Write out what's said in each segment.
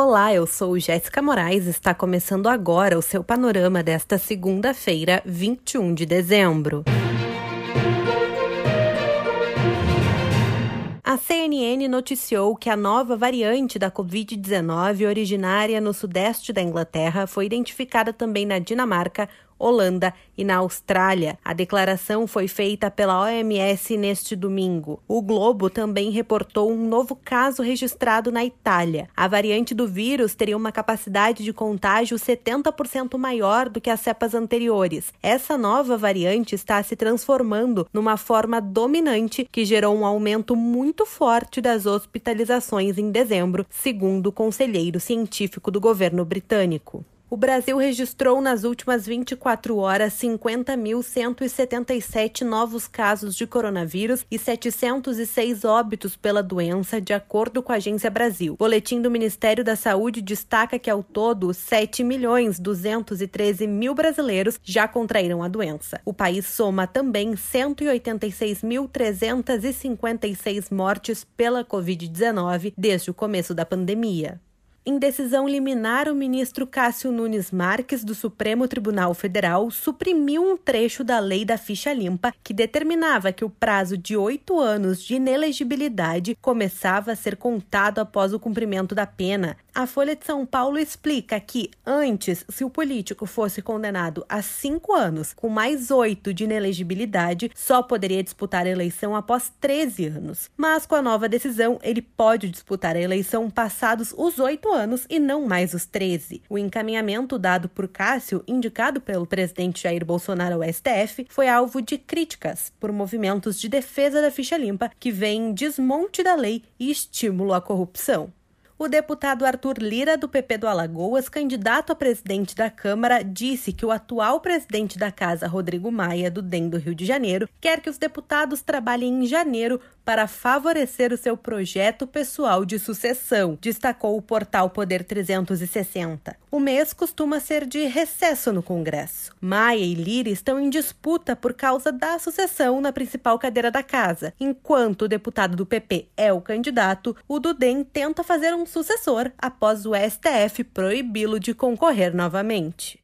Olá, eu sou Jéssica Moraes. Está começando agora o seu panorama desta segunda-feira, 21 de dezembro. A CNN noticiou que a nova variante da Covid-19, originária no sudeste da Inglaterra, foi identificada também na Dinamarca, Holanda e na Austrália. A declaração foi feita pela OMS neste domingo. O Globo também reportou um novo caso registrado na Itália. A variante do vírus teria uma capacidade de contágio 70% maior do que as cepas anteriores. Essa nova variante está se transformando numa forma dominante que gerou um aumento muito forte das hospitalizações em dezembro, segundo o conselheiro científico do governo britânico. O Brasil registrou nas últimas 24 horas 50.177 novos casos de coronavírus e 706 óbitos pela doença, de acordo com a Agência Brasil. O boletim do Ministério da Saúde destaca que, ao todo, 7 milhões 213 mil brasileiros já contraíram a doença. O país soma também 186.356 mortes pela Covid-19 desde o começo da pandemia. Em decisão liminar, o ministro Cássio Nunes Marques, do Supremo Tribunal Federal, suprimiu um trecho da lei da ficha limpa que determinava que o prazo de oito anos de inelegibilidade começava a ser contado após o cumprimento da pena. A Folha de São Paulo explica que, antes, se o político fosse condenado a cinco anos, com mais oito de inelegibilidade, só poderia disputar a eleição após 13 anos. Mas, com a nova decisão, ele pode disputar a eleição passados os oito anos anos e não mais os 13. O encaminhamento dado por Cássio, indicado pelo presidente Jair Bolsonaro ao STF, foi alvo de críticas por movimentos de defesa da ficha limpa que veem desmonte da lei e estímulo à corrupção o deputado Arthur Lira, do PP do Alagoas, candidato a presidente da Câmara, disse que o atual presidente da casa, Rodrigo Maia, do DEM do Rio de Janeiro, quer que os deputados trabalhem em janeiro para favorecer o seu projeto pessoal de sucessão, destacou o portal Poder 360. O mês costuma ser de recesso no Congresso. Maia e Lira estão em disputa por causa da sucessão na principal cadeira da casa. Enquanto o deputado do PP é o candidato, o Dudem tenta fazer um sucessor após o STF proibi-lo de concorrer novamente.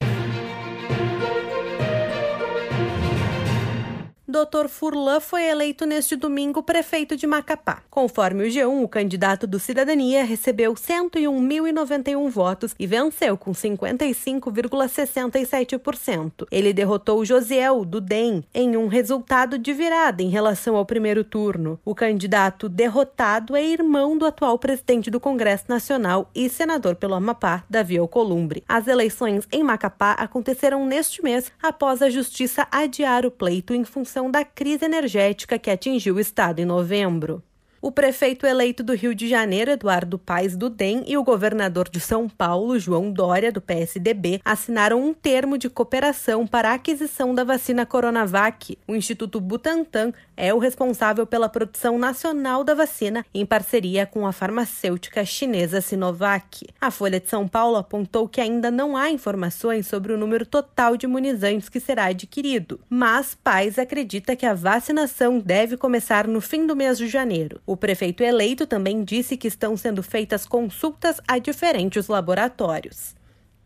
Dr. Furlan foi eleito neste domingo prefeito de Macapá. Conforme o G1, o candidato do Cidadania recebeu 101.091 votos e venceu com 55,67%. Ele derrotou Josiel, do DEM, em um resultado de virada em relação ao primeiro turno. O candidato derrotado é irmão do atual presidente do Congresso Nacional e senador pelo Amapá, Davi Alcolumbre. As eleições em Macapá aconteceram neste mês após a justiça adiar o pleito em função da crise energética que atingiu o estado em novembro o prefeito eleito do Rio de Janeiro, Eduardo Paes do DEM, e o governador de São Paulo, João Dória, do PSDB, assinaram um termo de cooperação para a aquisição da vacina Coronavac. O Instituto Butantan é o responsável pela produção nacional da vacina, em parceria com a farmacêutica chinesa Sinovac. A Folha de São Paulo apontou que ainda não há informações sobre o número total de imunizantes que será adquirido, mas Paes acredita que a vacinação deve começar no fim do mês de janeiro. O prefeito eleito também disse que estão sendo feitas consultas a diferentes laboratórios.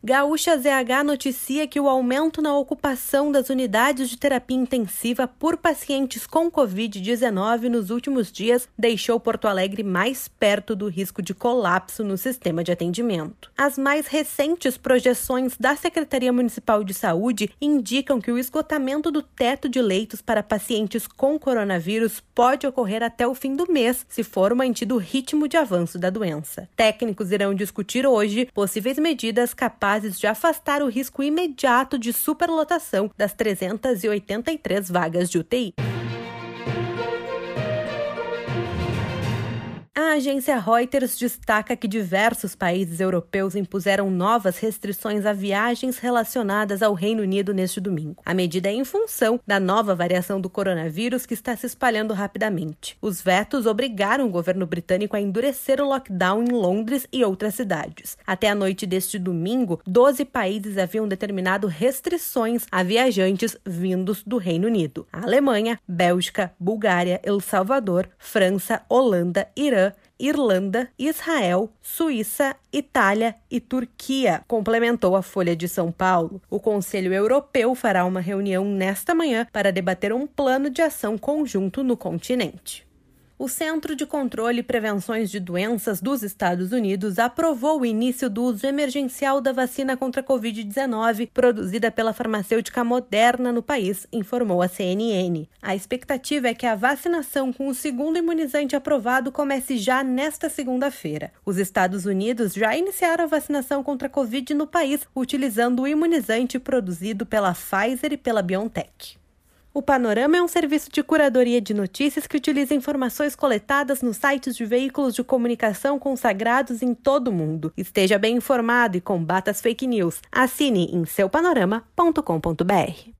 Gaúcha ZH noticia que o aumento na ocupação das unidades de terapia intensiva por pacientes com Covid-19 nos últimos dias deixou Porto Alegre mais perto do risco de colapso no sistema de atendimento. As mais recentes projeções da Secretaria Municipal de Saúde indicam que o esgotamento do teto de leitos para pacientes com coronavírus pode ocorrer até o fim do mês, se for mantido o ritmo de avanço da doença. Técnicos irão discutir hoje possíveis medidas capazes capazes de afastar o risco imediato de superlotação das 383 vagas de UTI. A agência Reuters destaca que diversos países europeus impuseram novas restrições a viagens relacionadas ao Reino Unido neste domingo. A medida é em função da nova variação do coronavírus que está se espalhando rapidamente. Os vetos obrigaram o governo britânico a endurecer o lockdown em Londres e outras cidades. Até a noite deste domingo, 12 países haviam determinado restrições a viajantes vindos do Reino Unido: a Alemanha, Bélgica, Bulgária, El Salvador, França, Holanda, Irã, Irlanda, Israel, Suíça, Itália e Turquia, complementou a Folha de São Paulo. O Conselho Europeu fará uma reunião nesta manhã para debater um plano de ação conjunto no continente o Centro de Controle e Prevenções de Doenças dos Estados Unidos aprovou o início do uso emergencial da vacina contra a Covid-19 produzida pela farmacêutica Moderna no país, informou a CNN. A expectativa é que a vacinação com o segundo imunizante aprovado comece já nesta segunda-feira. Os Estados Unidos já iniciaram a vacinação contra a Covid no país, utilizando o imunizante produzido pela Pfizer e pela BioNTech. O Panorama é um serviço de curadoria de notícias que utiliza informações coletadas nos sites de veículos de comunicação consagrados em todo o mundo. Esteja bem informado e combata as fake news. Assine em seupanorama.com.br.